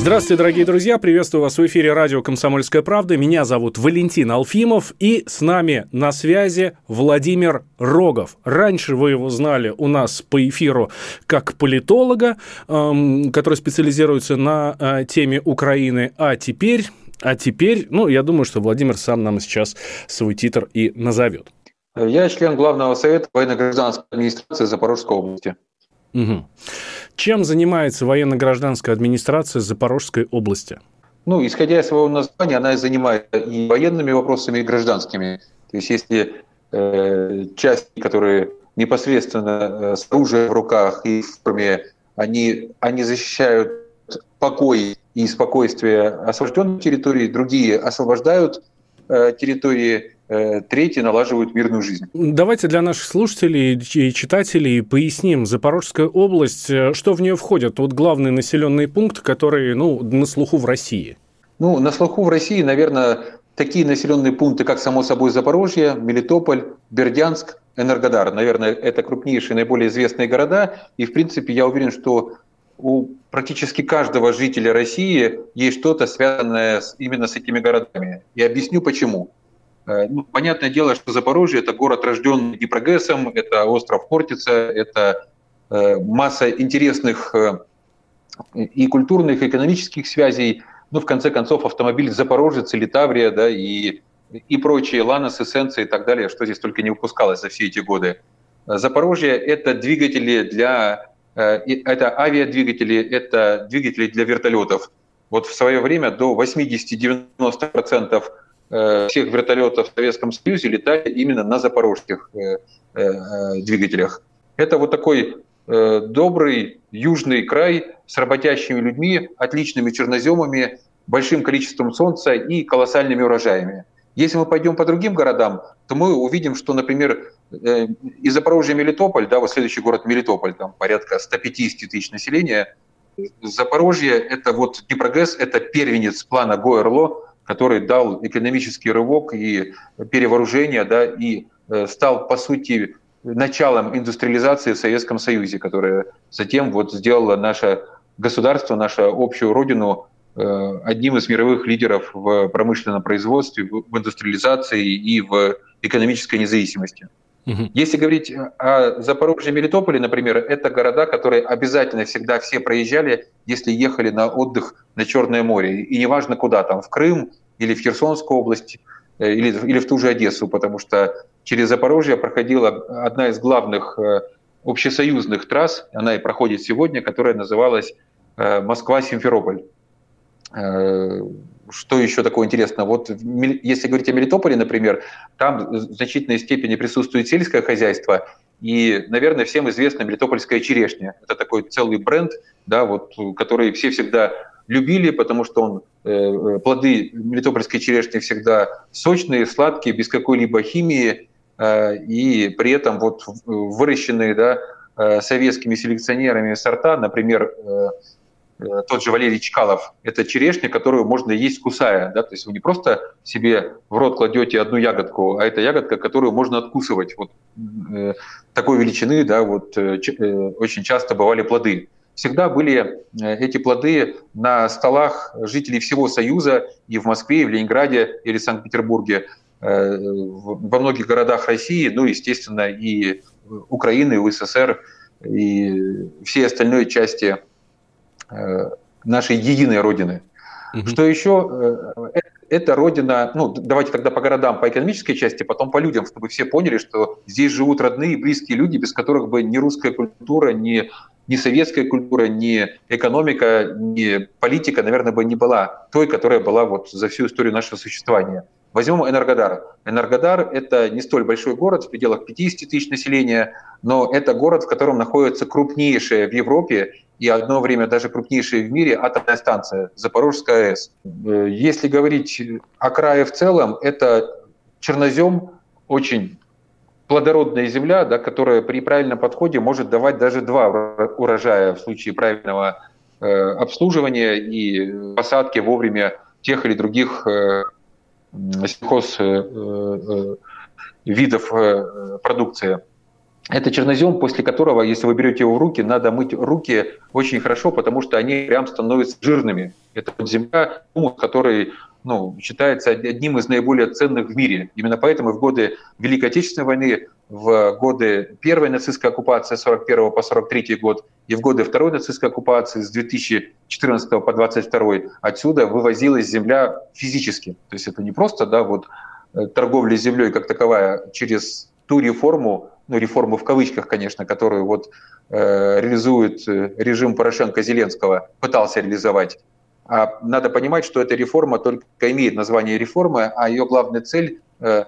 Здравствуйте, дорогие друзья! Приветствую вас в эфире радио «Комсомольская правда». Меня зовут Валентин Алфимов, и с нами на связи Владимир Рогов. Раньше вы его знали у нас по эфиру как политолога, эм, который специализируется на э, теме Украины, а теперь... А теперь, ну, я думаю, что Владимир сам нам сейчас свой титр и назовет. Я член Главного совета военно-гражданской администрации Запорожской области. Угу. Чем занимается военно-гражданская администрация Запорожской области? Ну, исходя из своего названия, она занимается и военными вопросами, и гражданскими. То есть, если э, части, которые непосредственно э, с оружием в руках и в форме, они, они защищают покой и спокойствие освобожденной территории, другие освобождают э, территории третьи налаживают мирную жизнь. Давайте для наших слушателей и читателей поясним. Запорожская область, э, что в нее входит? Вот главный населенный пункт, который ну, на слуху в России. Ну, на слуху в России, наверное, такие населенные пункты, как, само собой, Запорожье, Мелитополь, Бердянск, Энергодар. Наверное, это крупнейшие, наиболее известные города. И, в принципе, я уверен, что у практически каждого жителя России есть что-то связанное именно с этими городами. И объясню почему. Э, ну, понятное дело, что Запорожье – это город, рожденный Днепрогэсом, это остров Хортица, это э, масса интересных э, и культурных, и экономических связей. Ну, в конце концов, автомобиль Запорожец или Таврия, да, и, и прочие, Ланос, Эссенция и так далее, что здесь только не выпускалось за все эти годы. Запорожье – это двигатели для это авиадвигатели, это двигатели для вертолетов. Вот в свое время до 80-90% Э, всех вертолетов в Советском Союзе летали именно на запорожских э, э, двигателях. Это вот такой добрый южный край с работящими людьми, отличными черноземами, большим количеством солнца и колоссальными урожаями. Если мы пойдем по другим городам, то мы увидим, что, например, из Запорожья Мелитополь, да, вот следующий город Мелитополь, там порядка 150 тысяч населения, Запорожье – это вот Днепрогэс, это первенец плана ГОЭРЛО, который дал экономический рывок и перевооружение, да, и э, стал, по сути, началом индустриализации в Советском Союзе, которая затем вот сделала наше государство, нашу общую родину э, одним из мировых лидеров в промышленном производстве, в индустриализации и в экономической независимости. Если говорить о Запорожье, Мелитополе, например, это города, которые обязательно всегда все проезжали, если ехали на отдых на Черное море. И неважно куда, там, в Крым или в Херсонскую область, э, или, или в ту же Одессу, потому что через Запорожье проходила одна из главных э, общесоюзных трасс, она и проходит сегодня, которая называлась э, Москва-Симферополь. Что еще такое интересно? Вот если говорить о Мелитополе, например, там в значительной степени присутствует сельское хозяйство, и, наверное, всем известна Мелитопольская черешня. Это такой целый бренд, да, вот, который все всегда любили, потому что он, э, э, плоды мелитопольской черешни всегда сочные, сладкие, без какой-либо химии, э, и при этом вот выращенные да, советскими селекционерами сорта, например, тот же Валерий Чкалов, это черешня, которую можно есть кусая, да, то есть вы не просто себе в рот кладете одну ягодку, а это ягодка, которую можно откусывать. Вот э, такой величины, да, вот э, очень часто бывали плоды всегда были э, эти плоды на столах жителей всего Союза и в Москве, и в Ленинграде или Санкт-Петербурге, э, во многих городах России, ну, естественно, и Украины, и УССР, и всей остальной части э, нашей единой Родины. Угу. Что еще? Это родина, ну давайте тогда по городам, по экономической части, потом по людям, чтобы все поняли, что здесь живут родные и близкие люди, без которых бы ни русская культура, ни ни советская культура, ни экономика, ни политика, наверное, бы не была той, которая была вот за всю историю нашего существования. Возьмем Энергодар. Энергодар – это не столь большой город, в пределах 50 тысяч населения, но это город, в котором находится крупнейшая в Европе и одно время даже крупнейшая в мире атомная станция Запорожская АЭС. Если говорить о крае в целом, это чернозем очень плодородная земля, да, которая при правильном подходе может давать даже два урожая в случае правильного э, обслуживания и посадки вовремя тех или других э, сельхоз э, э, видов э, продукции. Это чернозем, после которого, если вы берете его в руки, надо мыть руки очень хорошо, потому что они прям становятся жирными. Это земля, который ну, считается одним из наиболее ценных в мире. Именно поэтому в годы Великой Отечественной войны, в годы первой нацистской оккупации с 41 по 43 год и в годы второй нацистской оккупации с 2014 по 22 отсюда вывозилась земля физически. То есть это не просто да, вот, э, торговля землей как таковая через ту реформу, ну реформу в кавычках, конечно, которую вот э, реализует э, режим Порошенко-Зеленского, пытался реализовать а надо понимать, что эта реформа только имеет название реформы, а ее главная цель э,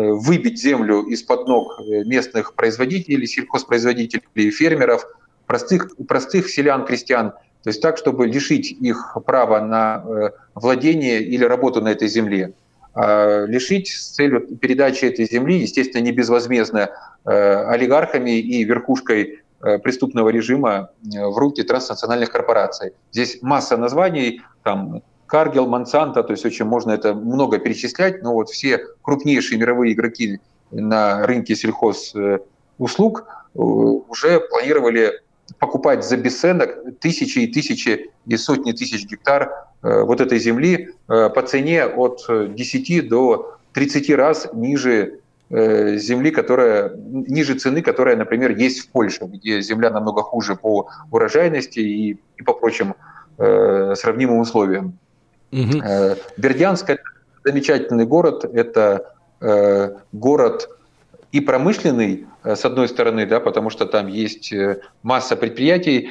выбить землю из-под ног э, местных производителей, сельхозпроизводителей, фермеров, простых, простых селян, крестьян, то есть так, чтобы лишить их права на владение или работу на этой земле. А лишить с целью передачи этой земли, естественно, не безвозмездно, олигархами и верхушкой Э, преступного режима э, в руки транснациональных корпораций. Здесь масса названий, там Каргел, Монсанто, то есть очень можно это много перечислять, но вот все крупнейшие мировые игроки на рынке сельхозуслуг э, уже планировали покупать за бесценок тысячи и тысячи и сотни тысяч гектар вот этой земли по цене от 10 до 30 раз ниже Э, земли, которая ниже цены, которая, например, есть в Польше, где земля намного хуже по урожайности и, и по прочим э, сравнимым условиям. Угу. Бердянск это замечательный город, это э, город и промышленный, э, с одной стороны, да, потому что там есть масса предприятий,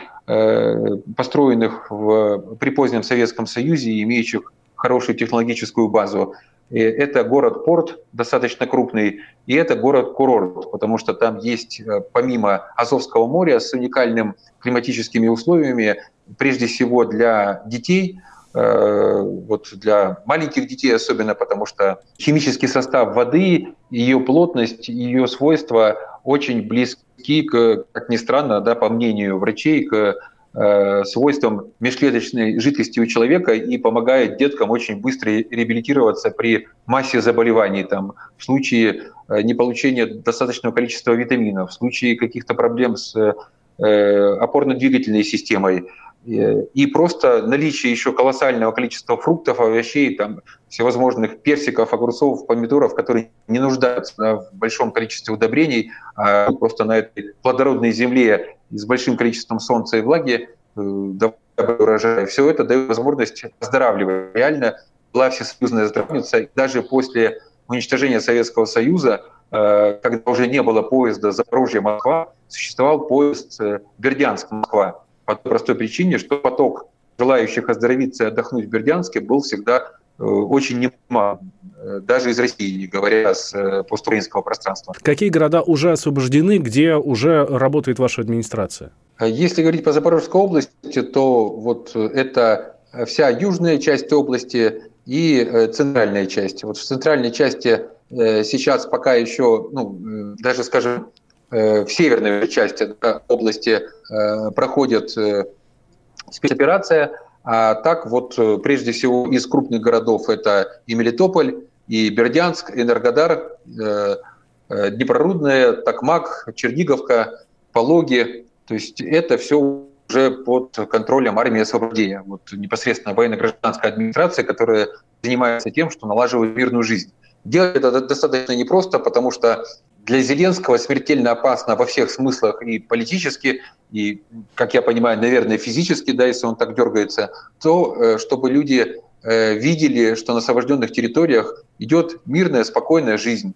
построенных в, при позднем Советском Союзе, имеющих хорошую технологическую базу. Это город-порт достаточно крупный, и это город-курорт, потому что там есть, помимо Азовского моря, с уникальными климатическими условиями, прежде всего для детей, вот для маленьких детей особенно, потому что химический состав воды, ее плотность, ее свойства очень близки, к, как ни странно, да, по мнению врачей, к Э, свойствам межклеточной жидкости у человека и помогает деткам очень быстро реабилитироваться при массе заболеваний, там, в случае э, неполучения достаточного количества витаминов, в случае каких-то проблем с э, опорно-двигательной системой. И просто наличие еще колоссального количества фруктов, овощей, там, всевозможных персиков, огурцов, помидоров, которые не нуждаются да, в большом количестве удобрений, а просто на этой плодородной земле с большим количеством солнца и влаги э, урожая. Все это дает возможность оздоравливать. Реально была всесоюзная здравница. даже после уничтожения Советского Союза, э, когда уже не было поезда Запорожье-Москва, существовал поезд э, Бердянск-Москва. По той простой причине, что поток желающих оздоровиться и отдохнуть в Бердянске был всегда очень немало, даже из России, не говоря с постукраинского пространства. Какие города уже освобождены, где уже работает ваша администрация? Если говорить по Запорожской области, то вот это вся южная часть области и э, центральная часть. Вот в центральной части э, сейчас пока еще, ну, э, даже, скажем, в северной части области проходит спецоперация, а так вот прежде всего из крупных городов это и Мелитополь, и Бердянск, Энергодар, Днепрорудная, Токмак, Черниговка, Пологи, то есть это все уже под контролем армии освобождения, вот непосредственно военно-гражданская администрация, которая занимается тем, что налаживает мирную жизнь. Делать это достаточно непросто, потому что для Зеленского смертельно опасно во всех смыслах и политически, и, как я понимаю, наверное, физически, да, если он так дергается, то э, чтобы люди э, видели, что на освобожденных территориях идет мирная, спокойная жизнь.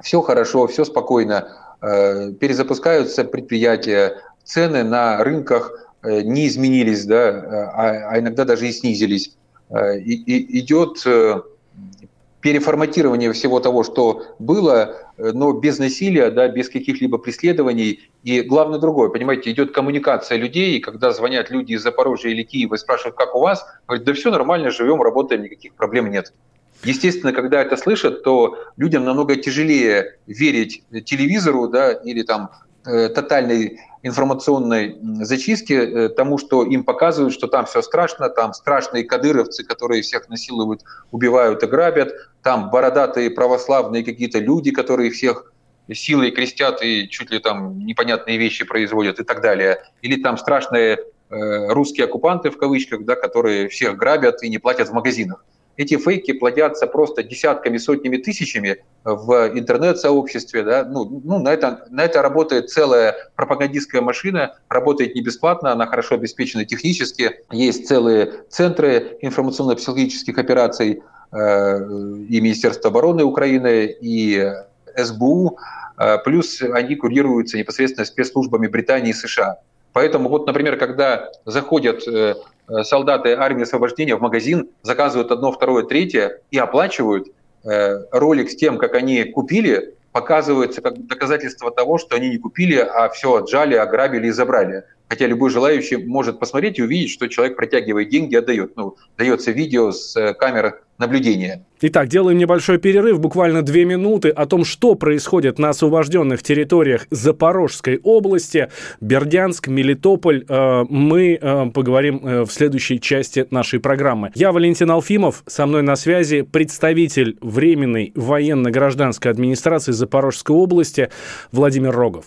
Все хорошо, все спокойно Э, перезапускаются предприятия, цены на рынках не изменились, да, а, а иногда даже и снизились. И, и идет переформатирование всего того, что было, но без насилия, да, без каких-либо преследований. И главное другое, понимаете, идет коммуникация людей, и когда звонят люди из Запорожья или Киева и спрашивают, как у вас, говорят, да все нормально, живем, работаем, никаких проблем нет. Естественно, когда это слышат, то людям намного тяжелее верить телевизору да, или там э, тотальной информационной зачистки э, тому, что им показывают, что там все страшно, там страшные кадыровцы, которые всех насилуют, убивают и грабят, там бородатые православные какие-то люди, которые всех силой крестят и чуть ли там непонятные вещи производят и так далее. Или там страшные э, русские оккупанты, в кавычках, да, которые всех грабят и не платят в магазинах. Эти фейки плодятся просто десятками, сотнями, тысячами в интернет-сообществе. Да? Ну, ну, на, это, на это работает целая пропагандистская машина, работает не бесплатно, она хорошо обеспечена технически. Есть целые центры информационно-психологических операций э, и Министерства обороны Украины, и СБУ, э, плюс они курируются непосредственно спецслужбами Британии и США. Поэтому вот, например, когда заходят э, солдаты армии освобождения в магазин, заказывают одно, второе, третье и оплачивают. Э, ролик с тем, как они купили, показывается как доказательство того, что они не купили, а все отжали, ограбили и забрали. Хотя любой желающий может посмотреть и увидеть, что человек протягивает деньги, отдает. Ну, дается видео с э, камер наблюдения. Итак, делаем небольшой перерыв, буквально две минуты, о том, что происходит на освобожденных территориях Запорожской области, Бердянск, Мелитополь. Э, мы э, поговорим в следующей части нашей программы. Я Валентин Алфимов, со мной на связи представитель Временной военно-гражданской администрации Запорожской области Владимир Рогов.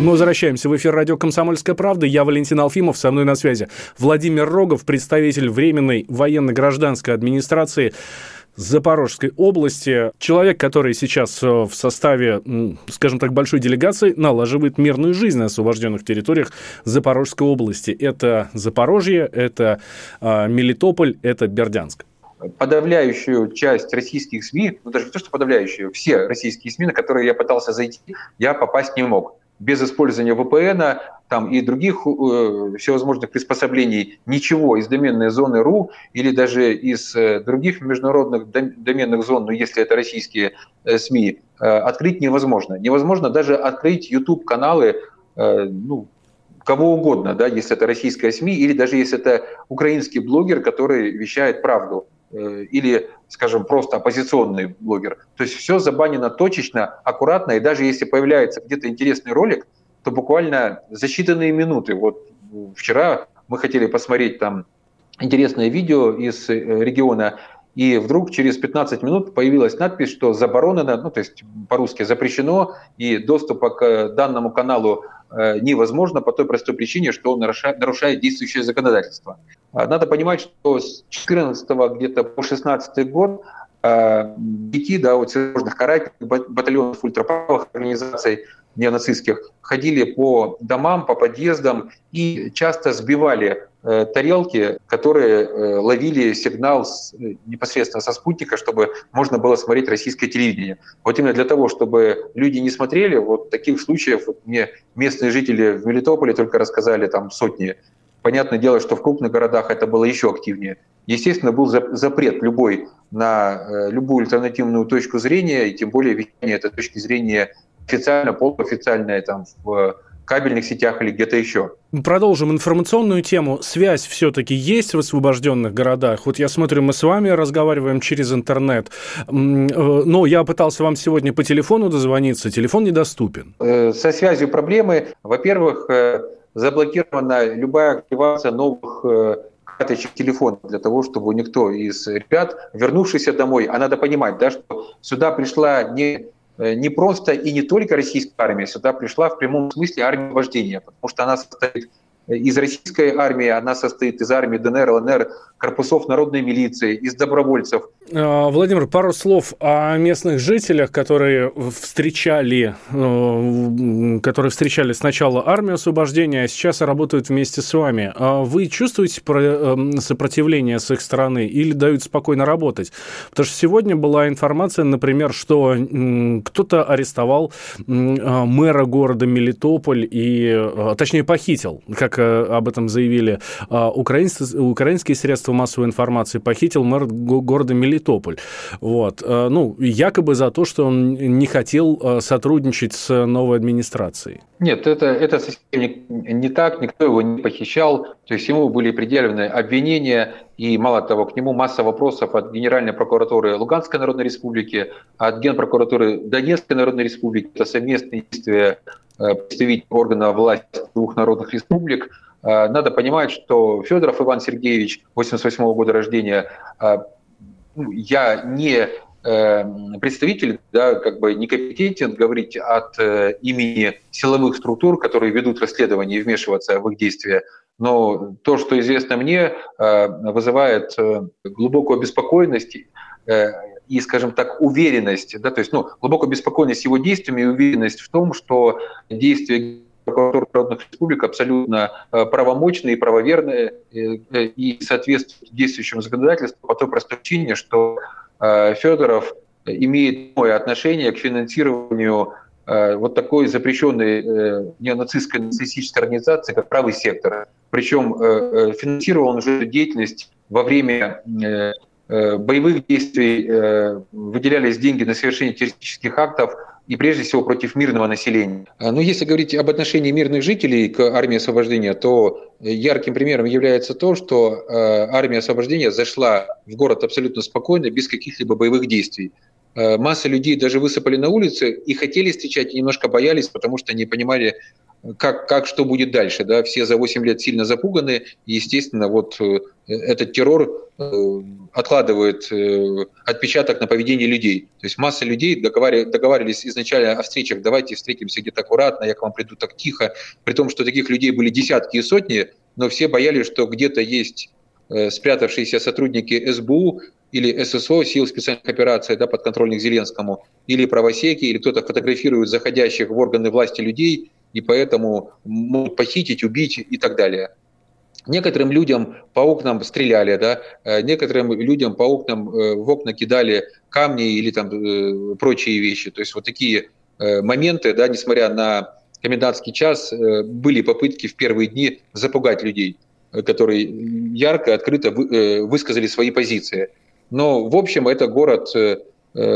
Мы возвращаемся в эфир радио «Комсомольская правда». Я Валентин Алфимов, со мной на связи Владимир Рогов, представитель Временной военно-гражданской администрации Запорожской области. Человек, который сейчас э, в составе, скажем так, большой делегации налаживает мирную жизнь на освобожденных территориях Запорожской области. Это Запорожье, это э, Мелитополь, это Бердянск подавляющую часть российских СМИ, ну даже не то, что подавляющую, все российские СМИ, на которые я пытался зайти, я попасть не мог без использования VPN там, и других э, всевозможных приспособлений ничего из доменной зоны РУ или даже из э, других международных доменных зон, ну, если это российские э, СМИ, э, открыть невозможно. Невозможно даже открыть YouTube-каналы э, ну, кого угодно, да, если это российская СМИ или даже если это украинский блогер, который вещает правду. Э, или, скажем, просто оппозиционный блогер. То есть все забанено точечно, аккуратно, и даже если появляется где-то интересный ролик, то буквально за считанные минуты. Вот вчера мы хотели посмотреть там интересное видео из э, региона, и вдруг через 15 минут появилась надпись, что заборонено, ну то есть по-русски запрещено, и доступа к данному каналу невозможно по той простой причине, что он нарушает, действующее законодательство. А, надо понимать, что с 14 где-то по 16 год детей, э, да, вот всевозможных карательных батальонов ультраправых организаций неонацистских ходили по домам, по подъездам и часто сбивали э, тарелки, которые э, ловили сигнал с, э, непосредственно со спутника, чтобы можно было смотреть российское телевидение. Вот именно для того, чтобы люди не смотрели, вот таких случаев мне местные жители в Мелитополе только рассказали там сотни. Понятное дело, что в крупных городах это было еще активнее. Естественно, был запрет любой на любую альтернативную точку зрения, и тем более вещание этой точки зрения официально, полуофициальное там в кабельных сетях или где-то еще. Продолжим информационную тему. Связь все-таки есть в освобожденных городах. Вот я смотрю, мы с вами разговариваем через интернет. Э, но я пытался вам сегодня по телефону дозвониться. Телефон недоступен. Э, со связью проблемы. Во-первых, э, заблокирована любая активация новых карточек телефона для того, чтобы никто из ребят, вернувшихся домой, а надо понимать, да, что сюда пришла не Э, не просто и не только российская армия, сюда пришла в прямом смысле армия вождения, потому что она состоит из российской армии, она состоит из армии ДНР, ЛНР, корпусов народной милиции, из добровольцев. А, Владимир, пару слов о местных жителях, которые встречали, э, которые встречали сначала армию освобождения, а сейчас работают вместе с вами. А вы чувствуете эм, сопротивление с их стороны или дают спокойно работать? Потому что сегодня была информация, например, что кто-то арестовал мэра города Мелитополь и, э, точнее, похитил, как об этом заявили украинские, украинские средства массовой информации, похитил мэр города Мелитополь. Вот. Э, ну, якобы за то, что он не хотел сотрудничать с новой администрацией. Нет, это, это совсем не, не так, никто его не похищал, то есть ему были предъявлены обвинения, и мало того, к нему масса вопросов от Генеральной прокуратуры Луганской Народной Республики, от Генпрокуратуры Донецкой Народной Республики, это совместные действия э, представителей органов власти двух народных республик. Э, надо понимать, что Федоров Иван Сергеевич, 88 -го года рождения, э, ну, я не представитель, да, как бы некомпетентен говорить от имени силовых структур, которые ведут расследование и вмешиваться в их действия. Но то, что известно мне, э, вызывает э, глубокую обеспокоенность э, и, скажем так, уверенность, да, то есть ну, глубокую беспокойность его действиями и уверенность в том, что действия прокуратуры народных республик абсолютно правомочные и правоверные и соответствуют действующему законодательству по той простой причине, что Федоров имеет прямое отношение к финансированию вот такой запрещенной неонацистской нацистической организации, как правый сектор. Причем э, э, финансировал он уже деятельность во время э, боевых действий, выделялись деньги на совершение террористических актов и прежде всего против мирного населения. А, но если говорить об отношении мирных жителей к армии освобождения, то ярким примером является то, что армия освобождения зашла в город абсолютно спокойно, без каких-либо боевых действий. Масса людей даже высыпали на улицы и хотели встречать, и немножко боялись, потому что не понимали, как, как что будет дальше. Да? Все за 8 лет сильно запуганы, естественно, вот э, этот террор э, откладывает э, отпечаток на поведение людей. То есть масса людей договаривались изначально о встречах, давайте встретимся где-то аккуратно, я к вам приду так тихо, при том, что таких людей были десятки и сотни, но все боялись, что где-то есть спрятавшиеся сотрудники СБУ или ССО, сил специальных операций, да, подконтрольных Зеленскому, или правосеки, или кто-то фотографирует заходящих в органы власти людей, и поэтому могут похитить, убить и так далее. Некоторым людям по окнам стреляли, да, э, некоторым людям по окнам э, в окна кидали камни или там э, прочие вещи. То есть вот такие моменты, да, несмотря на комендантский час, были попытки в первые дни запугать людей, которые ярко, открыто высказали свои позиции. Но, в общем, это город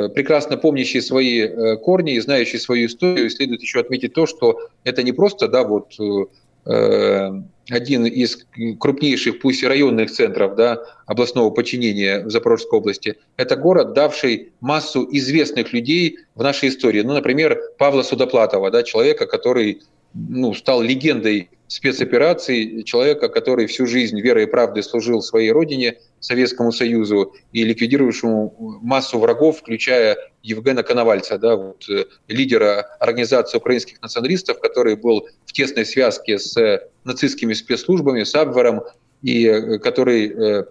прекрасно помнящий свои э, корни и знающий свою историю, следует еще отметить то, что это не просто да, вот, э, один из крупнейших, пусть и районных центров да, областного подчинения в Запорожской области. Это город, давший массу известных людей в нашей истории. Ну, например, Павла Судоплатова, да, человека, который ну, стал легендой спецопераций, человека, который всю жизнь верой и правдой служил своей родине, Советскому Союзу, и ликвидировавшему массу врагов, включая Евгена Коновальца, да, вот, э, лидера Организации украинских националистов, который был в тесной связке с нацистскими спецслужбами, с Абвером, и э, который э,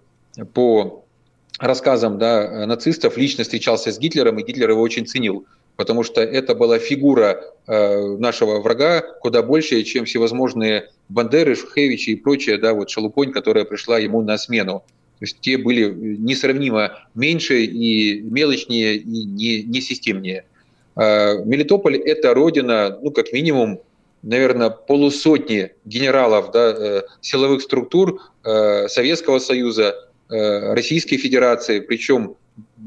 по рассказам да, нацистов лично встречался с Гитлером, и Гитлер его очень ценил потому что это была фигура э, нашего врага куда больше, чем всевозможные Бандеры, Шухевичи и прочее, да, вот Шалупонь, которая пришла ему на смену. То есть те были несравнимо меньше и мелочнее, и не, не системнее. Э, Мелитополь – это родина, ну, как минимум, наверное, полусотни генералов да, э, силовых структур Советского Союза, Российской Федерации, причем,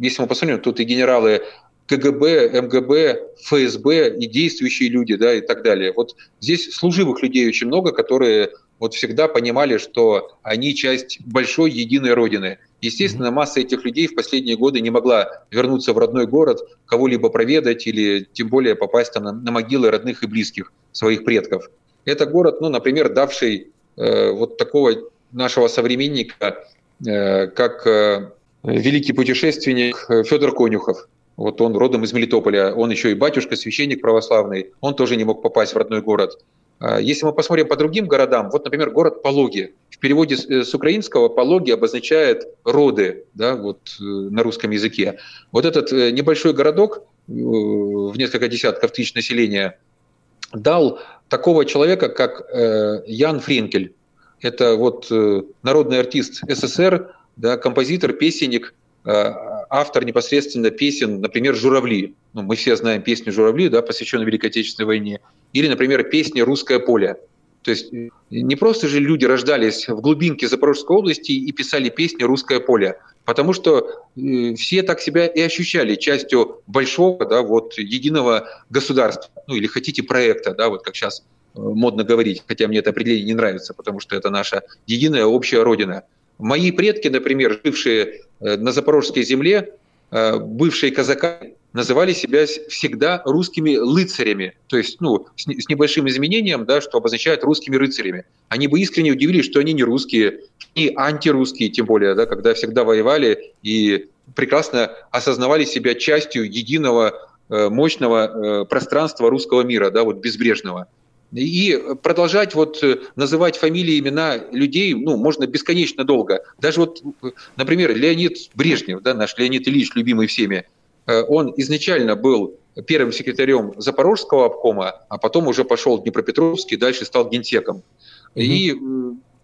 если мы посмотрим, тут и генералы КГБ, МГБ, ФСБ и действующие люди, да, и так далее. Вот здесь служивых людей очень много, которые вот всегда понимали, что они часть большой единой родины. Естественно, масса этих людей в последние годы не могла вернуться в родной город, кого-либо проведать или тем более попасть там на, на могилы родных и близких своих предков. Это город, ну, например, давший э, вот такого нашего современника, э, как э, великий путешественник Федор Конюхов. Вот он родом из Мелитополя, он еще и батюшка, священник православный, он тоже не мог попасть в родной город. А, если мы посмотрим по другим городам, вот, например, город Пологи. В переводе с украинского Пологи обозначает роды да, вот, на русском языке. Вот этот небольшой городок в несколько десятков тысяч населения дал такого человека, как Ян Френкель. Это вот народный артист СССР, да, композитор, песенник, автор непосредственно песен, например, «Журавли». Ну, мы все знаем песню «Журавли», да, посвященную Великой Отечественной войне. Или, например, песни «Русское поле». То есть э, не просто же люди рождались в глубинке Запорожской области и писали песни «Русское поле», потому что э, все так себя и ощущали частью большого, да, вот, единого государства, ну или хотите проекта, да, вот как сейчас э, модно говорить, хотя мне это определение не нравится, потому что это наша единая общая родина. Мои предки, например, жившие на Запорожской земле, бывшие казаки, называли себя всегда русскими рыцарями, то есть ну, с, небольшим изменением, да, что обозначает русскими рыцарями. Они бы искренне удивились, что они не русские, не антирусские, тем более, да, когда всегда воевали и прекрасно осознавали себя частью единого э, мощного э, пространства русского мира, да, вот безбрежного. И продолжать вот э, называть фамилии, имена людей, ну, можно бесконечно долго. Даже вот, например, Леонид Брежнев, да, наш Леонид Ильич, любимый всеми, Э, он изначально был первым секретарем Запорожского обкома, а потом уже пошел в Днепропетровский, дальше стал генсеком. Mm-hmm. И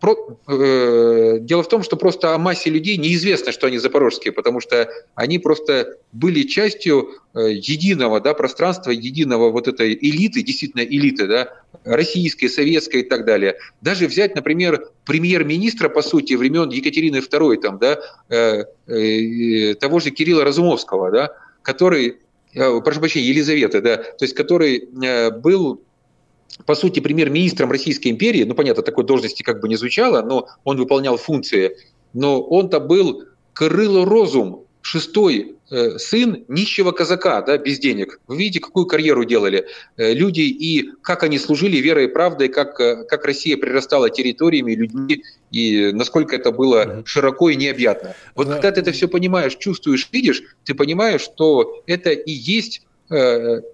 про, э, дело в том, что просто о массе людей неизвестно, что они запорожские, потому что они просто были частью э, единого да, пространства, единого вот этой элиты, действительно элиты, да, российской, советской и так далее. Даже взять, например, премьер-министра, по сути, времен Екатерины II, там, да, э, э, того же Кирилла Разумовского, да, который, э, прошу прощения, Елизаветы, да, то есть который э, был по сути, премьер-министром Российской империи, ну, понятно, такой должности как бы не звучало, но он выполнял функции, но он-то был Крыло Розум, шестой э, сын нищего казака, да, без денег. Вы видите, какую карьеру делали э, люди и как они служили верой и правдой, как, э, как Россия прирастала территориями, людьми, и насколько это было широко и необъятно. Вот да. когда ты это все понимаешь, чувствуешь, видишь, ты понимаешь, что это и есть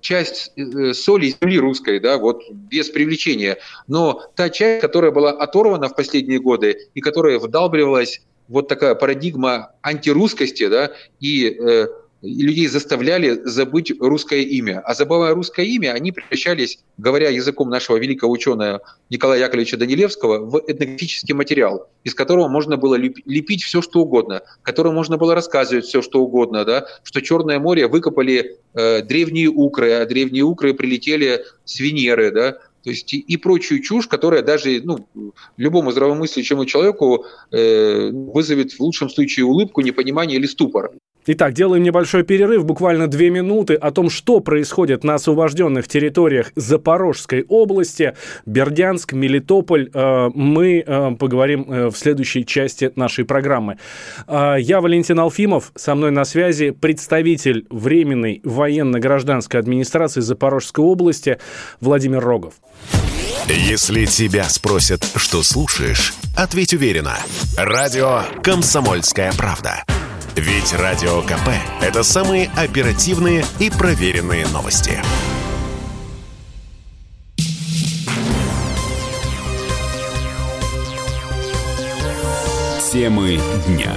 часть соли земли русской, да, вот без привлечения. Но та часть, которая была оторвана в последние годы и которая вдалбливалась вот такая парадигма антирусскости, да, и, э, людей заставляли забыть русское имя. А забывая русское имя, они превращались, говоря языком нашего великого ученого Николая Яковлевича Данилевского, в этнографический материал, из которого можно было лепить все, что угодно, которому можно было рассказывать все, что угодно, да, что Черное море выкопали э, древние укры, а древние укры прилетели с Венеры, да, то есть и, прочую чушь, которая даже ну, любому здравомыслящему человеку э, вызовет в лучшем случае улыбку, непонимание или ступор. Итак, делаем небольшой перерыв, буквально две минуты, о том, что происходит на освобожденных территориях Запорожской области, Бердянск, Мелитополь. Э, мы э, поговорим э, в следующей части нашей программы. Я Валентин Алфимов, со мной на связи представитель Временной военно-гражданской администрации Запорожской области Владимир Рогов. Если тебя спросят, что слушаешь, ответь уверенно. Радио «Комсомольская правда». Ведь Радио КП – это самые оперативные и проверенные новости. Темы дня.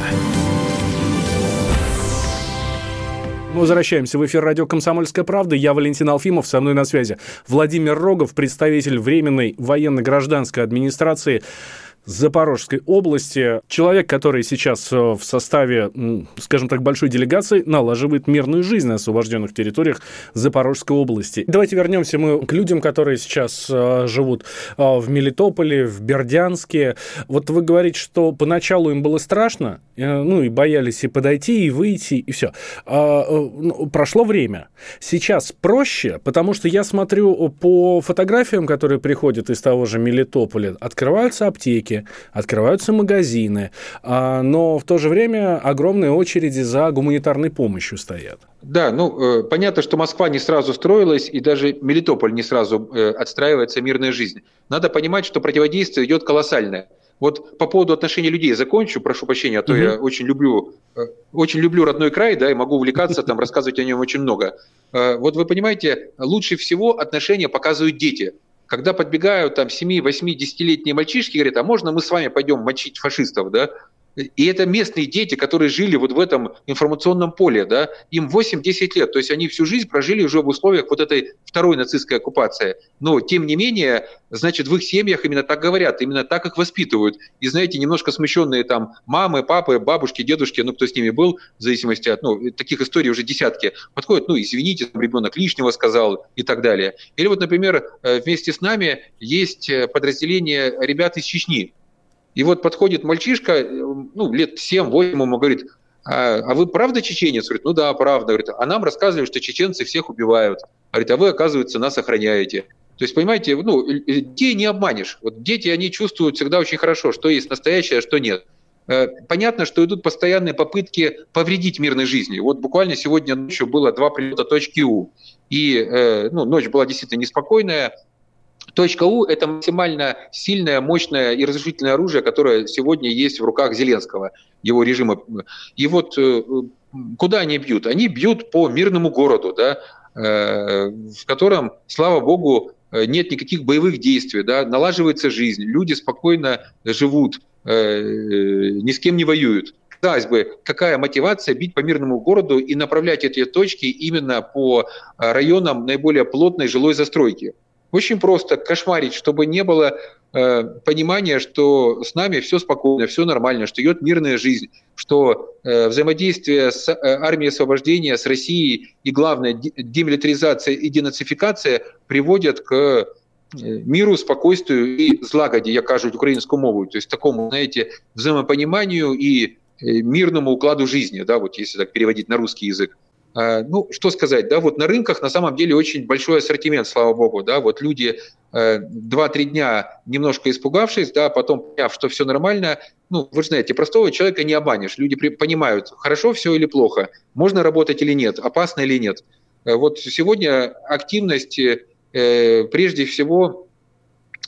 Мы возвращаемся в эфир радио «Комсомольская правда». Я Валентин Алфимов, со мной на связи Владимир Рогов, представитель Временной военно-гражданской администрации Запорожской области. Человек, который сейчас э, в составе, скажем так, большой делегации, налаживает мирную жизнь на освобожденных территориях Запорожской области. Давайте вернемся мы к людям, которые сейчас э, живут э, в Мелитополе, в Бердянске. Вот вы говорите, что поначалу им было страшно, ну и боялись и подойти, и выйти, и все. А, ну, прошло время. Сейчас проще, потому что я смотрю по фотографиям, которые приходят из того же Мелитополя, открываются аптеки, открываются магазины, а, но в то же время огромные очереди за гуманитарной помощью стоят. Да, ну, э, понятно, что Москва не сразу строилась, и даже Мелитополь не сразу э, отстраивается мирная жизнь. Надо понимать, что противодействие идет колоссальное. Вот по поводу отношений людей закончу, прошу прощения, а то угу. я очень люблю, э, очень люблю родной край, да, и могу увлекаться, там, рассказывать о нем очень много. Вот вы понимаете, лучше всего отношения показывают дети. Когда подбегают там 7, 8, 10-летние мальчишки, говорят, а можно мы с вами пойдем мочить фашистов, да? И это местные дети, которые жили вот в этом информационном поле, да, им 8-10 лет, то есть они всю жизнь прожили уже в условиях вот этой второй нацистской оккупации. Но, тем не менее, значит, в их семьях именно так говорят, именно так их воспитывают. И, знаете, немножко смущенные там мамы, папы, бабушки, дедушки, ну, кто с ними был, в зависимости от, ну, таких историй уже десятки, подходят, ну, извините, ребенок лишнего сказал и так далее. Или вот, например, э, вместе с нами есть э, подразделение ребят из Чечни, и вот подходит мальчишка, э, ну, лет 7-8, ему говорит, а, а вы правда чеченец? Говорит, ну да, правда. Говорит, а нам рассказывали, что чеченцы всех убивают. Говорит, а вы, оказывается, нас охраняете. То есть, понимаете, ну, детей не обманешь. Вот дети, они чувствуют всегда очень хорошо, что есть настоящее, а что нет. Э, понятно, что идут постоянные попытки повредить мирной жизни. Вот буквально сегодня ночью было два прилета точки У. И э, ну, ночь была действительно неспокойная. Точка У – это максимально сильное, мощное и разрушительное оружие, которое сегодня есть в руках Зеленского, его режима. И вот э, куда они бьют? Они бьют по мирному городу, да, э, в котором, слава богу, нет никаких боевых действий, да, налаживается жизнь, люди спокойно живут, э, ни с кем не воюют. Казалось бы, какая мотивация бить по мирному городу и направлять эти точки именно по районам наиболее плотной жилой застройки? Очень просто кошмарить, чтобы не было э, понимания, что с нами все спокойно, все нормально, что идет мирная жизнь, что э, взаимодействие с э, армией освобождения, с Россией и, главное, демилитаризация и денацификация приводят к э, миру, спокойствию и злагоді, як кажуть українською мовою, то есть такому, знаете, взаимопониманию и э, мирному укладу жизни, да, вот если так переводить на русский язык. А, ну, что сказать, да, вот на рынках на самом деле очень большой ассортимент, слава богу, да, вот люди 2-3 э, дня немножко испугавшись, да, потом поняв, что все нормально, ну, вы же знаете, простого человека не обманешь, люди понимают, хорошо все или плохо, можно работать или нет, опасно или нет. Э, вот сегодня активность э, прежде всего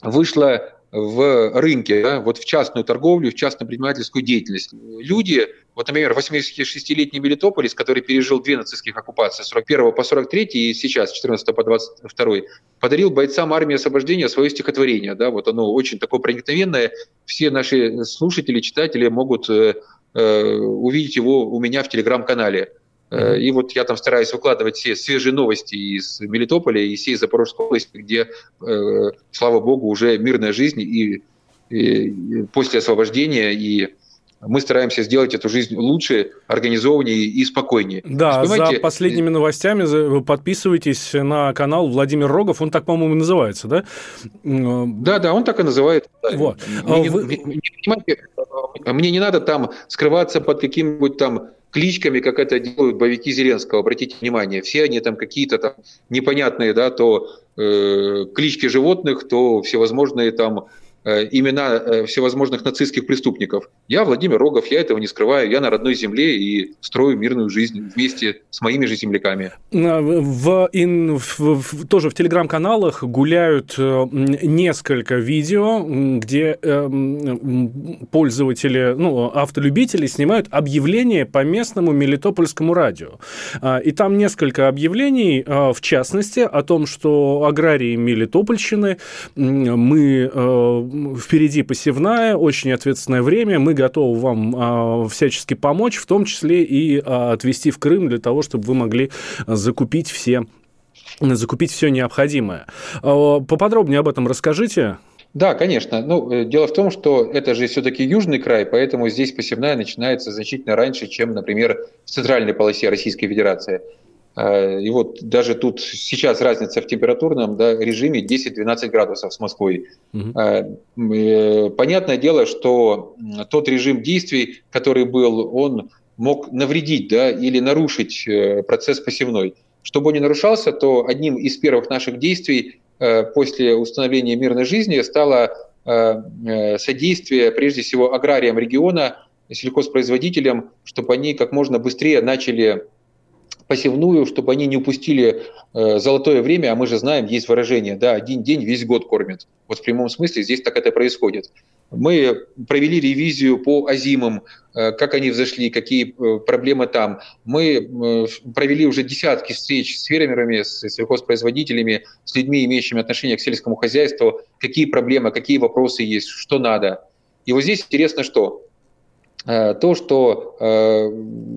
вышла в рынке, да, вот в частную торговлю, в частную предпринимательскую деятельность. Люди, вот, например, 86-летний Мелитополис, который пережил две нацистских оккупации, 41 по 43 и сейчас, 14 по 22, подарил бойцам армии освобождения свое стихотворение. Да, вот оно очень такое проникновенное. Все наши слушатели, читатели могут э, э увидеть его у меня в телеграм-канале. Э, и вот я там стараюсь выкладывать все свежие новости из Мелитополя и всей Запорожской области, где, э, слава богу, уже мирная жизнь и, и после освобождения, и мы стараемся сделать эту жизнь лучше, организованнее и спокойнее. Да, за последними новостями подписывайтесь на канал Владимир Рогов, он так, по-моему, называется, да? Да, да, он так и называет. Вот. Мне, Вы... не, мне не надо там скрываться под каким-нибудь там кличками, как это делают боевики Зеленского. Обратите внимание, все они там какие-то там непонятные, да, то э, клички животных, то всевозможные там Э, имена э, всевозможных нацистских преступников. Я Владимир Рогов, я этого не скрываю, я на родной земле и строю мирную жизнь вместе с моими же земляками. В, ин, в, в, тоже в телеграм-каналах гуляют э, несколько видео, где э, пользователи, ну, автолюбители снимают объявления по местному мелитопольскому радио. И там несколько объявлений, в частности, о том, что аграрии Мелитопольщины мы впереди посевная, очень ответственное время. Мы готовы вам а, всячески помочь, в том числе и а, отвезти в Крым для того, чтобы вы могли закупить все закупить все необходимое. А, поподробнее об этом расскажите. Да, конечно. Ну, э, дело в том, что это же все-таки южный край, поэтому здесь посевная начинается значительно раньше, чем, например, в центральной полосе Российской Федерации. А, и вот даже тут сейчас разница в температурном да, режиме 10-12 градусов с Москвой. Угу. Понятное дело, что тот режим действий, который был, он мог навредить да, или нарушить э, процесс посевной. Чтобы он не нарушался, то одним из первых наших действий э, после установления мирной жизни стало содействие, прежде всего, аграриям региона, сельхозпроизводителям, чтобы они как можно быстрее начали посевную, чтобы они не упустили э, золотое время, а мы же знаем, есть выражение, да, один день весь год кормят. Вот в прямом смысле здесь так это происходит. Мы провели ревизию по озимам, э, как они взошли, какие э, проблемы там. Мы э, провели уже десятки встреч с фермерами, с сельхозпроизводителями, с людьми, имеющими отношение к сельскому хозяйству, какие проблемы, какие вопросы есть, что надо. И вот здесь интересно что? То, что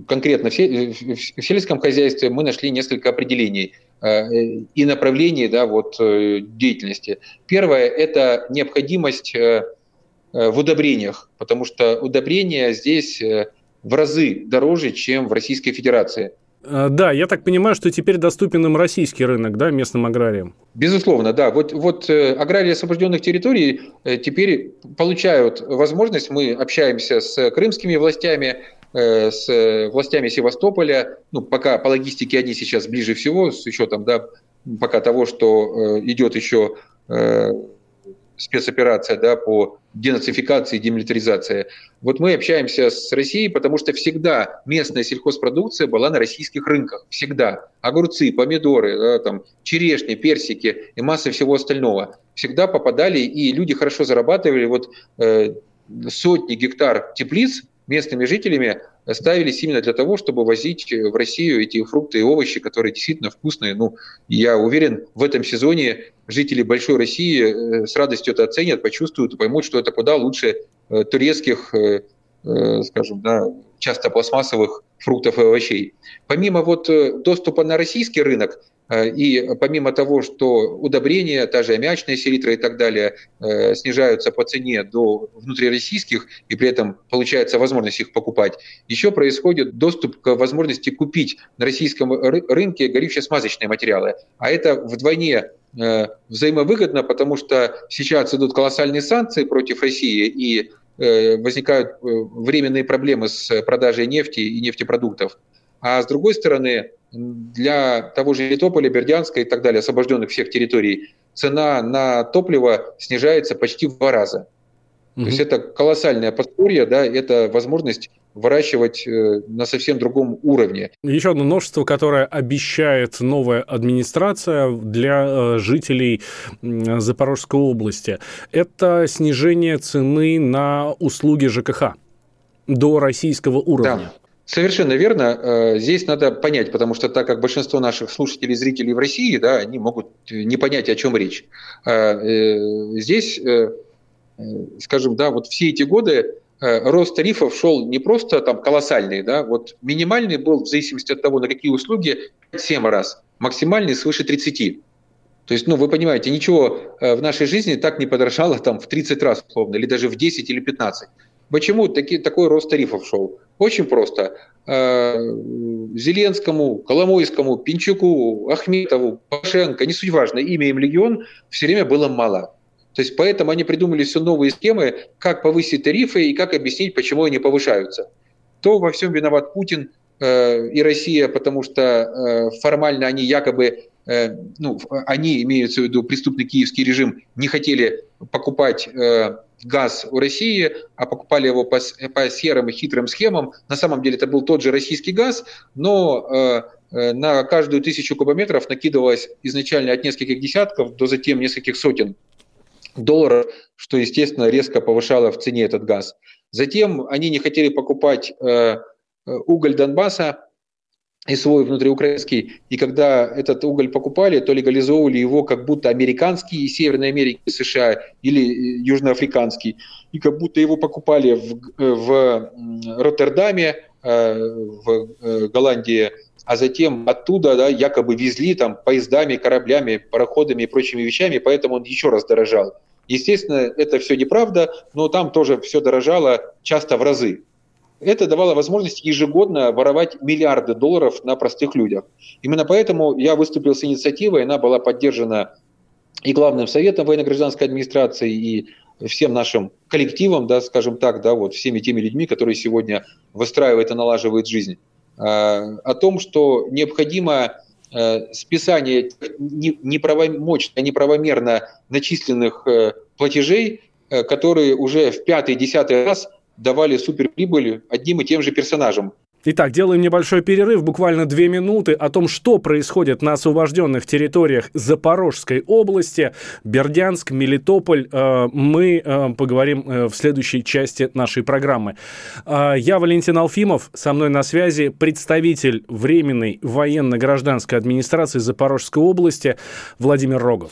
конкретно в сельском хозяйстве мы нашли несколько определений и направлений да, вот, деятельности. Первое – это необходимость Э, в удобрениях, потому что удобрения здесь э, в разы дороже, чем в Российской Федерации. Э, да, я так понимаю, что теперь доступен им российский рынок, да, местным аграриям? Безусловно, да. Вот, вот аграрии освобожденных территорий теперь получают возможность, мы общаемся с крымскими властями, с властями Севастополя, ну, пока по логистике они сейчас ближе всего, с учетом, да, пока того, что идет еще спецоперация да, по денацификации и демилитаризации. Вот мы общаемся с Россией, потому что всегда местная сельхозпродукция была на российских рынках. Всегда. Огурцы, помидоры, да, там, черешни, персики и масса всего остального. Всегда попадали, и люди хорошо зарабатывали. Вот э, сотни гектар теплиц местными жителями ставились именно для того, чтобы возить в Россию эти фрукты и овощи, которые действительно вкусные. Ну, я уверен, в этом сезоне жители большой России э, с радостью это оценят, почувствуют и поймут, что это куда лучше э, турецких, э, скажем, да, часто пластмассовых фруктов и овощей. Помимо вот доступа на российский рынок, Э, и помимо того, что удобрения, та же аммиачная селитра и так далее, э, снижаются по цене до внутрироссийских, и при этом получается возможность их покупать, еще происходит доступ к возможности купить на российском рынке горюче-смазочные материалы. А это вдвойне э, взаимовыгодно, потому что сейчас идут колоссальные санкции против России, и возникают временные проблемы с продажей нефти и нефтепродуктов. А с другой стороны, для того же Литополя, Бердянска и так далее, освобожденных всех территорий, цена на топливо снижается почти в два раза. Угу. То есть это колоссальное подспорье, да, это возможность выращивать э, на совсем другом уровне. Еще одно множество, которое обещает новая администрация для э, жителей Запорожской области, это снижение цены на услуги ЖКХ до российского уровня. Да. Совершенно верно. Э, здесь надо понять, потому что так как большинство наших слушателей и зрителей в России, да, они могут не понять, о чем речь. Э, э, здесь, скажем, да, вот все эти годы рост тарифов шел не просто там колоссальный, да, вот минимальный был в зависимости от того, на какие услуги, 7 раз, максимальный свыше 30. То есть, ну, вы понимаете, ничего в нашей жизни так не подорожало там в 30 раз, условно, или даже в 10 или 15. Почему таки, такой рост тарифов шел? Очень просто. Э, Зеленскому, Коломойскому, Пинчуку, Ахметову, Пашенко, не суть важно, имя им легион, все время было мало. То есть поэтому они придумали все новые схемы, как повысить тарифы и как объяснить, почему они повышаются. То во всем виноват Путин э, и Россия, потому что э, формально они якобы ну, они, имеются в виду преступный киевский режим, не хотели покупать газ у России, а покупали его по, по серым и хитрым схемам. На самом деле это был тот же российский газ, но э, э, на каждую тысячу кубометров накидывалось изначально от нескольких десятков до затем нескольких сотен долларов, что, естественно, резко повышало в цене этот газ. Затем они не хотели покупать э, э уголь Донбасса, и свой внутриукраинский. И когда этот уголь покупали, то легализовывали его как будто американский из Северной Америки, США или э, южноафриканский. И как будто его покупали в, э, в Роттердаме, э, в Голландии, а затем оттуда да, якобы везли там поездами, кораблями, пароходами и прочими вещами, поэтому он еще раз дорожал. Естественно, это все неправда, но там тоже все дорожало часто в разы. Это давало возможность ежегодно воровать миллиарды долларов на простых людях. Именно поэтому я выступил с инициативой, она была поддержана и главным советом военно-гражданской администрации, и всем нашим коллективом, да, скажем так, да, вот всеми теми людьми, которые сегодня выстраивают и налаживают жизнь, э, о том, что необходимо э, списание неправомочно, неправомерно начисленных э, платежей, которые уже в пятый-десятый раз давали суперприбыль одним и тем же персонажам. Итак, делаем небольшой перерыв, буквально две минуты, о том, что происходит на освобожденных территориях Запорожской области, Бердянск, Мелитополь. Э, мы э, поговорим э, в следующей части нашей программы. Я Валентин Алфимов, со мной на связи представитель Временной военно-гражданской администрации Запорожской области Владимир Рогов.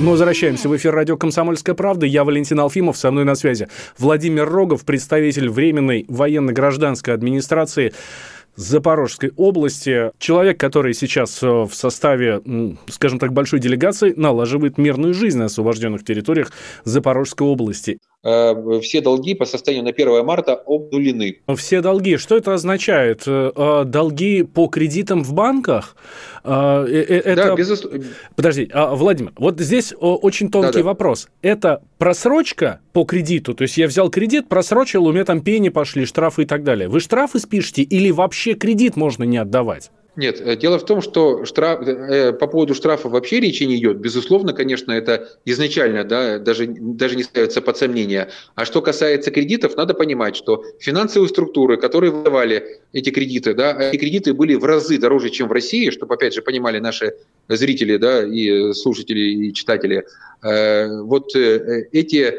Мы возвращаемся в эфир радио «Комсомольская правда». Я Валентин Алфимов, со мной на связи Владимир Рогов, представитель Временной военно-гражданской администрации Запорожской области. Человек, который сейчас э, в составе, скажем так, большой делегации, налаживает мирную жизнь на освобожденных территориях Запорожской области. Э, все долги по состоянию на 1 марта обнулены. Все долги. Что это означает? Э, долги по кредитам в банках? Это... Да, безусловно. Подожди, а, Владимир, вот здесь очень тонкий да, да. вопрос. Это просрочка по кредиту? То есть я взял кредит, просрочил, у меня там пени пошли, штрафы и так далее. Вы штрафы спишете или вообще кредит можно не отдавать? Нет, э, дело в том, что штраф, э, по поводу штрафа вообще речи не идет. Безусловно, конечно, это изначально да, даже, даже не ставится под сомнение. А что касается кредитов, надо понимать, что финансовые структуры, которые выдавали эти кредиты, да, эти кредиты были в разы дороже, чем в России, чтобы, опять же, понимали наши зрители, да, и слушатели, и читатели. Э, вот эти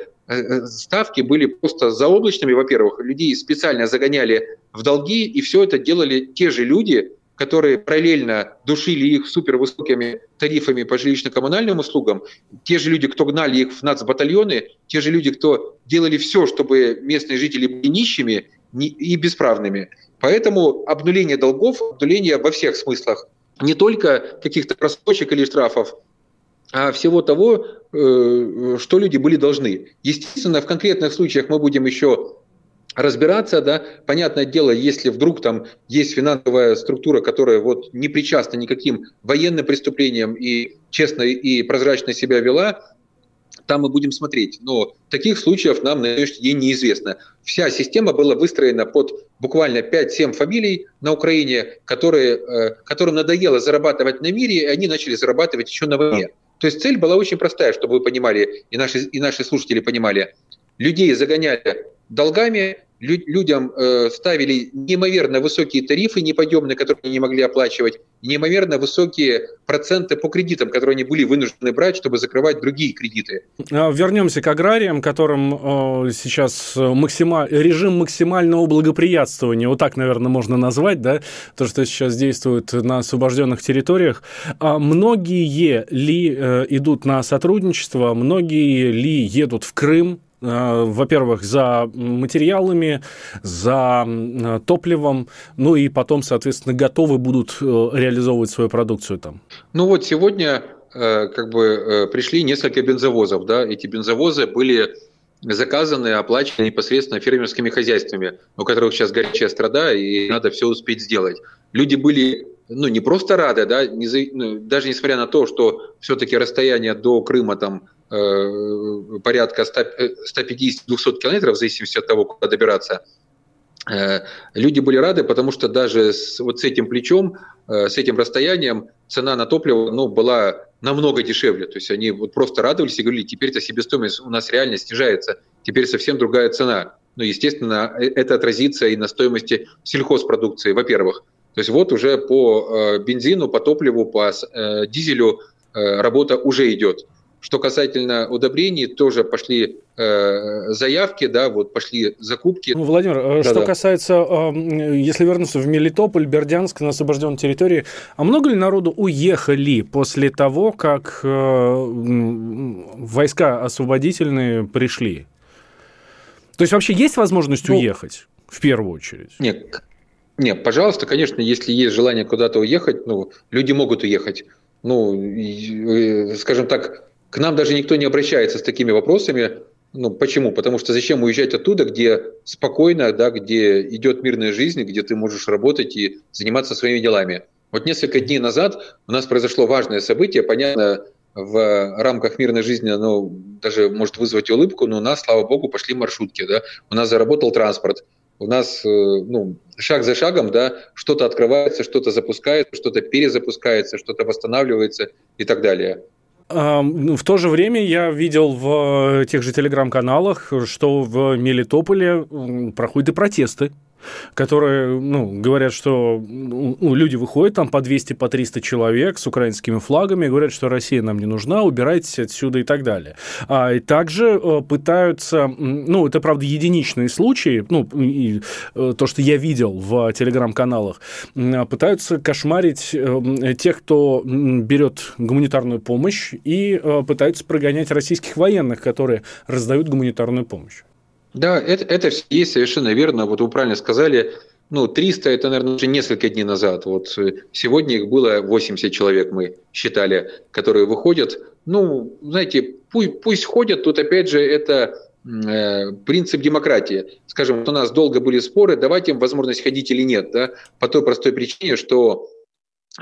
ставки были просто заоблачными, во-первых. Людей специально загоняли в долги, и все это делали те же люди, которые параллельно душили их супервысокими тарифами по жилищно-коммунальным услугам, те же люди, кто гнали их в нацбатальоны, те же люди, кто делали все, чтобы местные жители были нищими и бесправными. Поэтому обнуление долгов, обнуление во всех смыслах, не только каких-то просрочек или штрафов, а всего того, э, что люди были должны. Естественно, в конкретных случаях мы будем еще разбираться, да, понятное дело, если вдруг там есть финансовая структура, которая вот не причастна никаким военным преступлениям и честно и прозрачно себя вела, там мы будем смотреть. Но таких случаев нам на сегодняшний день неизвестно. Вся система была выстроена под буквально 5-7 фамилий на Украине, которые, э, которым надоело зарабатывать на мире, и они начали зарабатывать еще на войне. То есть цель была очень простая, чтобы вы понимали, и наши, и наши слушатели понимали. Людей загоняли долгами, людям э, ставили неимоверно высокие тарифы неподъемные, которые они не могли оплачивать, неимоверно высокие проценты по кредитам, которые они были вынуждены брать, чтобы закрывать другие кредиты. А, вернемся к аграриям, которым э, сейчас максималь... режим максимального благоприятствования, вот так, наверное, можно назвать, да, то, что сейчас действует на освобожденных территориях. А многие ли э, идут на сотрудничество, многие ли едут в Крым, Э, во-первых, за материалами, за топливом, ну и потом, соответственно, готовы будут э, реализовывать свою продукцию там? Ну вот сегодня э, как бы пришли несколько бензовозов, да, эти бензовозы были заказаны, оплачены непосредственно фермерскими хозяйствами, у которых сейчас горячая страда, и надо все успеть сделать. Люди были ну, не просто рады, да, не за, ну, даже несмотря на то, что все-таки расстояние до Крыма там Э, порядка 150-200 э, километров, в зависимости от того, куда добираться, э, люди были рады, потому что даже с, вот с этим плечом, с этим расстоянием цена на топливо ну, была намного дешевле. То есть они вот просто радовались и говорили, теперь-то себестоимость у нас реально снижается, теперь совсем другая цена. Ну, естественно, это отразится и на стоимости сельхозпродукции, во-первых. То есть вот уже по бензину, по топливу, по дизелю работа уже идет. Что касательно удобрений, тоже пошли э, заявки, да, вот пошли закупки. Ну, Владимир, э, да, что касается, э, если вернуться в Мелитополь, Бердянск, на освобожденной территории, а много ли народу уехали после того, как э, войска освободительные пришли? То есть вообще есть возможность ну, уехать в первую очередь? Нет, нет, пожалуйста, конечно, если есть желание куда-то уехать, ну, люди могут уехать. Ну, э, скажем так, к нам даже никто не обращается с такими вопросами. Ну, почему? Потому что зачем уезжать оттуда, где спокойно, да, где идет мирная жизнь, где ты можешь работать и заниматься своими делами. Вот несколько дней назад у нас произошло важное событие, понятно, в рамках мирной жизни оно даже может вызвать улыбку, но у нас, слава богу, пошли маршрутки, да, у нас заработал транспорт, у нас э, ну, шаг за шагом да, что-то открывается, что-то запускается, что-то перезапускается, что-то восстанавливается и так далее. Ну, в то же время я видел в тех же телеграм-каналах, что в Мелитополе проходят и протесты которые ну, говорят, что ну, люди выходят там по 200, по 300 человек с украинскими флагами, говорят, что Россия нам не нужна, убирайтесь отсюда и так далее. А, и также э, пытаются, ну, это, правда, единичные случаи, ну, и, э, то, что я видел в телеграм-каналах, пытаются кошмарить э, тех, кто берет гуманитарную помощь и пытаются прогонять российских военных, которые раздают гуманитарную помощь. Да, это, это есть совершенно верно. Вот вы правильно сказали, ну, 300 это, наверное, уже несколько дней назад. Вот э, сегодня их было 80 человек, мы считали, которые выходят. Ну, знаете, пусть, пусть ходят, тут опять же это э, принцип демократии. Скажем, у нас долго были споры, давайте им возможность ходить или нет, да, по той простой причине, что,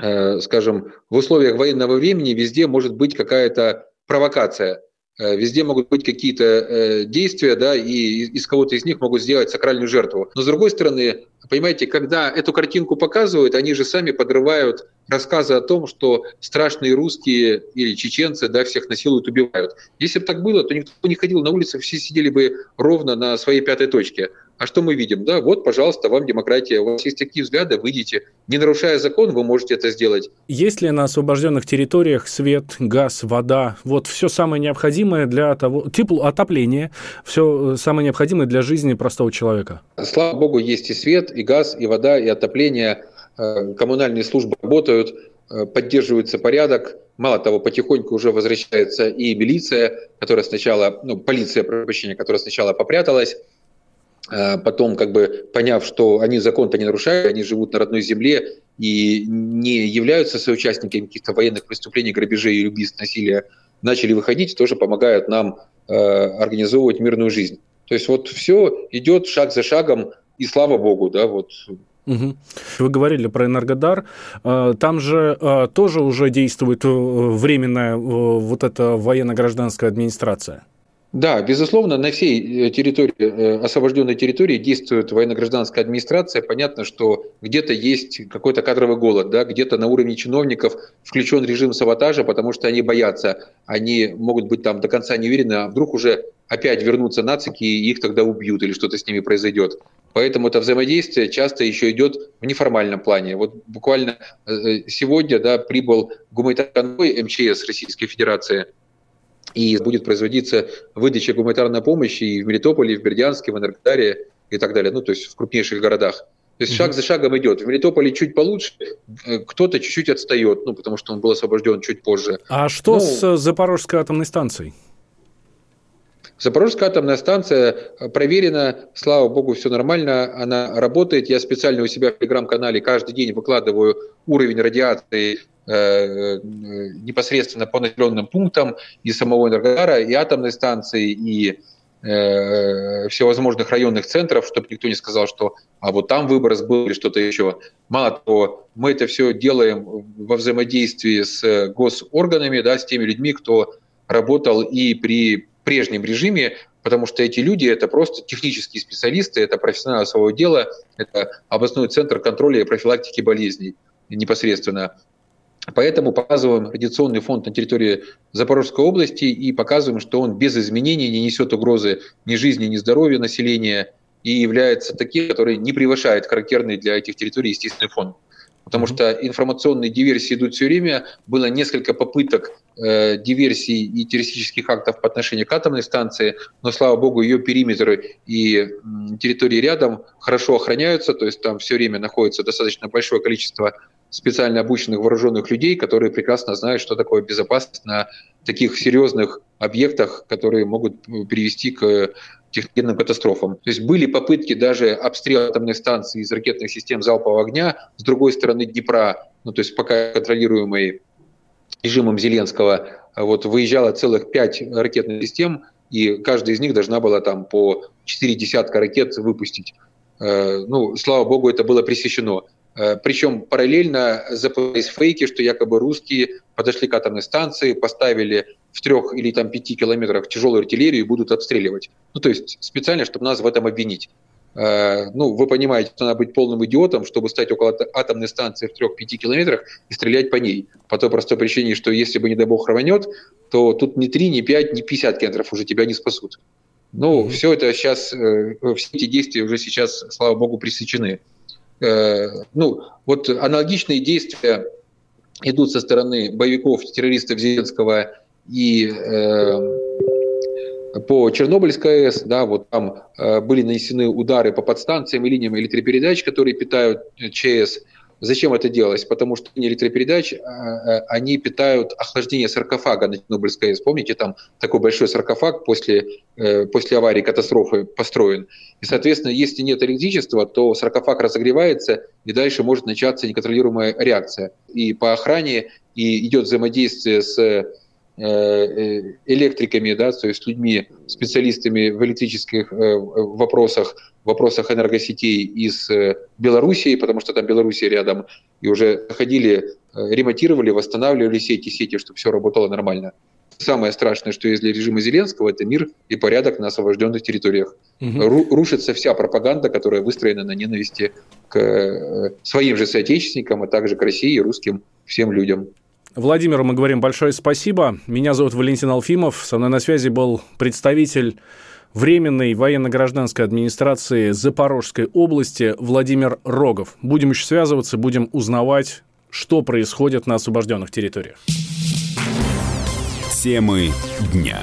э, скажем, в условиях военного времени везде может быть какая-то провокация – везде могут быть какие-то э, действия, да, и из кого-то из них могут сделать сакральную жертву. Но с другой стороны, понимаете, когда эту картинку показывают, они же сами подрывают рассказы о том, что страшные русские или чеченцы, да, всех насилуют, убивают. Если бы так было, то никто не ходил на улице, все сидели бы ровно на своей пятой точке. А что мы видим? Да, вот, пожалуйста, вам демократия. У вас есть такие взгляды, выйдите. Не нарушая закон, вы можете это сделать. Есть ли на освобожденных территориях свет, газ, вода? Вот все самое необходимое для того... Тепло, отопление. Все самое необходимое для жизни простого человека. Слава богу, есть и свет, и газ, и вода, и отопление. Э, коммунальные службы работают, э, поддерживается порядок. Мало того, потихоньку уже возвращается и милиция, которая сначала, ну, полиция, прощения, которая сначала попряталась, потом, как бы поняв, что они закон-то не нарушают, они живут на родной земле и не являются соучастниками каких-то военных преступлений, грабежей, убийств, насилия, начали выходить, тоже помогают нам э, организовывать мирную жизнь. То есть вот все идет шаг за шагом, и слава богу, да, вот. Вы говорили про Энергодар. Э, там же э, тоже уже действует э, временная вот эта военно-гражданская администрация. Да, безусловно, на всей э, территории, э, освобожденной территории действует военно-гражданская администрация. Понятно, что где-то есть какой-то кадровый голод, да, где-то на уровне чиновников включен режим саботажа, потому что они боятся, они могут быть там до конца не уверены, а вдруг уже опять вернутся нацики и их тогда убьют или что-то с ними произойдет. Поэтому это взаимодействие часто еще идет в неформальном плане. Вот буквально э, сегодня да, прибыл гуманитарный МЧС Российской Федерации – и будет производиться выдача гуманитарной помощи и в Мелитополе, и в Бердянске, в Энергодаре и так далее, ну, то есть в крупнейших городах. То есть шаг за шагом идет. В Мелитополе чуть получше, э, кто-то чуть-чуть отстает, ну, потому что он был освобожден чуть позже. А что ну, с Запорожской атомной станцией? Запорожская атомная станция проверена, слава богу, все нормально, она работает. Я специально у себя в телеграм-канале каждый день выкладываю уровень радиации Э, непосредственно по населенным пунктам и самого Энергодара, и атомной станции, и э, всевозможных районных центров, чтобы никто не сказал, что а вот там выброс был что-то еще. Мало того, мы это все делаем во взаимодействии с госорганами, да, с теми людьми, кто работал и при прежнем режиме, потому что эти люди – это просто технические специалисты, это профессионалы своего дела, это областной центр контроля и профилактики болезней непосредственно. Поэтому показываем радиационный фонд на территории Запорожской области и показываем, что он без изменений не несет угрозы ни жизни, ни здоровью населения и является таким, который не превышает характерный для этих территорий естественный фон. Потому что информационные диверсии идут все время. Было несколько попыток э, диверсий и террористических актов по отношению к атомной станции, но, слава богу, ее периметры и территории рядом хорошо охраняются, то есть там все время находится достаточно большое количество специально обученных вооруженных людей, которые прекрасно знают, что такое безопасность на таких серьезных объектах, которые могут привести к техногенным катастрофам. То есть были попытки даже обстрела атомных станций из ракетных систем залпового огня с другой стороны Днепра, ну то есть пока контролируемой режимом Зеленского, вот выезжало целых пять ракетных систем, и каждая из них должна была там по четыре десятка ракет выпустить. Э, ну, слава богу, это было пресечено. Причем параллельно запускались фейки, что якобы русские подошли к атомной станции, поставили в трех или там пяти километрах тяжелую артиллерию и будут обстреливать. Ну, то есть специально, чтобы нас в этом обвинить. Э, ну, вы понимаете, что надо быть полным идиотом, чтобы стать около атомной станции в 3-5 километрах и стрелять по ней. По той простой причине, что если бы, не дай бог, рванет, то тут ни 3, ни 5, ни 50 километров уже тебя не спасут. Ну, mm-hmm. все это сейчас, э, все эти действия уже сейчас, слава богу, пресечены. Э, ну, вот аналогичные действия идут со стороны боевиков, террористов Зеленского и по Чернобыльской АЭС, да, вот там э, были нанесены удары по подстанциям и линиям электропередач, которые питают э, ЧС. Зачем это делалось? Потому что электропередач, э, э, они питают охлаждение саркофага на Чернобыльской АЭС. Там такой большой саркофаг после, э, после аварии, катастрофы построен. И, соответственно, если нет электричества, то саркофаг разогревается, и дальше может начаться неконтролируемая реакция. И по охране и идет взаимодействие с Э, э, электриками, да, то есть людьми, специалистами в электрических вопросах, вопросах энергосетей из Белоруссии, потому что там Белоруссия рядом, и уже ходили, ремонтировали, восстанавливали сети, сети, чтобы все работало нормально. Самое страшное, что есть для режима Зеленского, это мир и порядок на освобожденных территориях. Угу. Рушится вся пропаганда, которая выстроена на ненависти к своим же соотечественникам, а также к России и русским всем людям. Владимиру мы говорим большое спасибо. Меня зовут Валентин Алфимов. Со мной на связи был представитель Временной военно-гражданской администрации Запорожской области Владимир Рогов. Будем еще связываться, будем узнавать, что происходит на освобожденных территориях. Темы дня.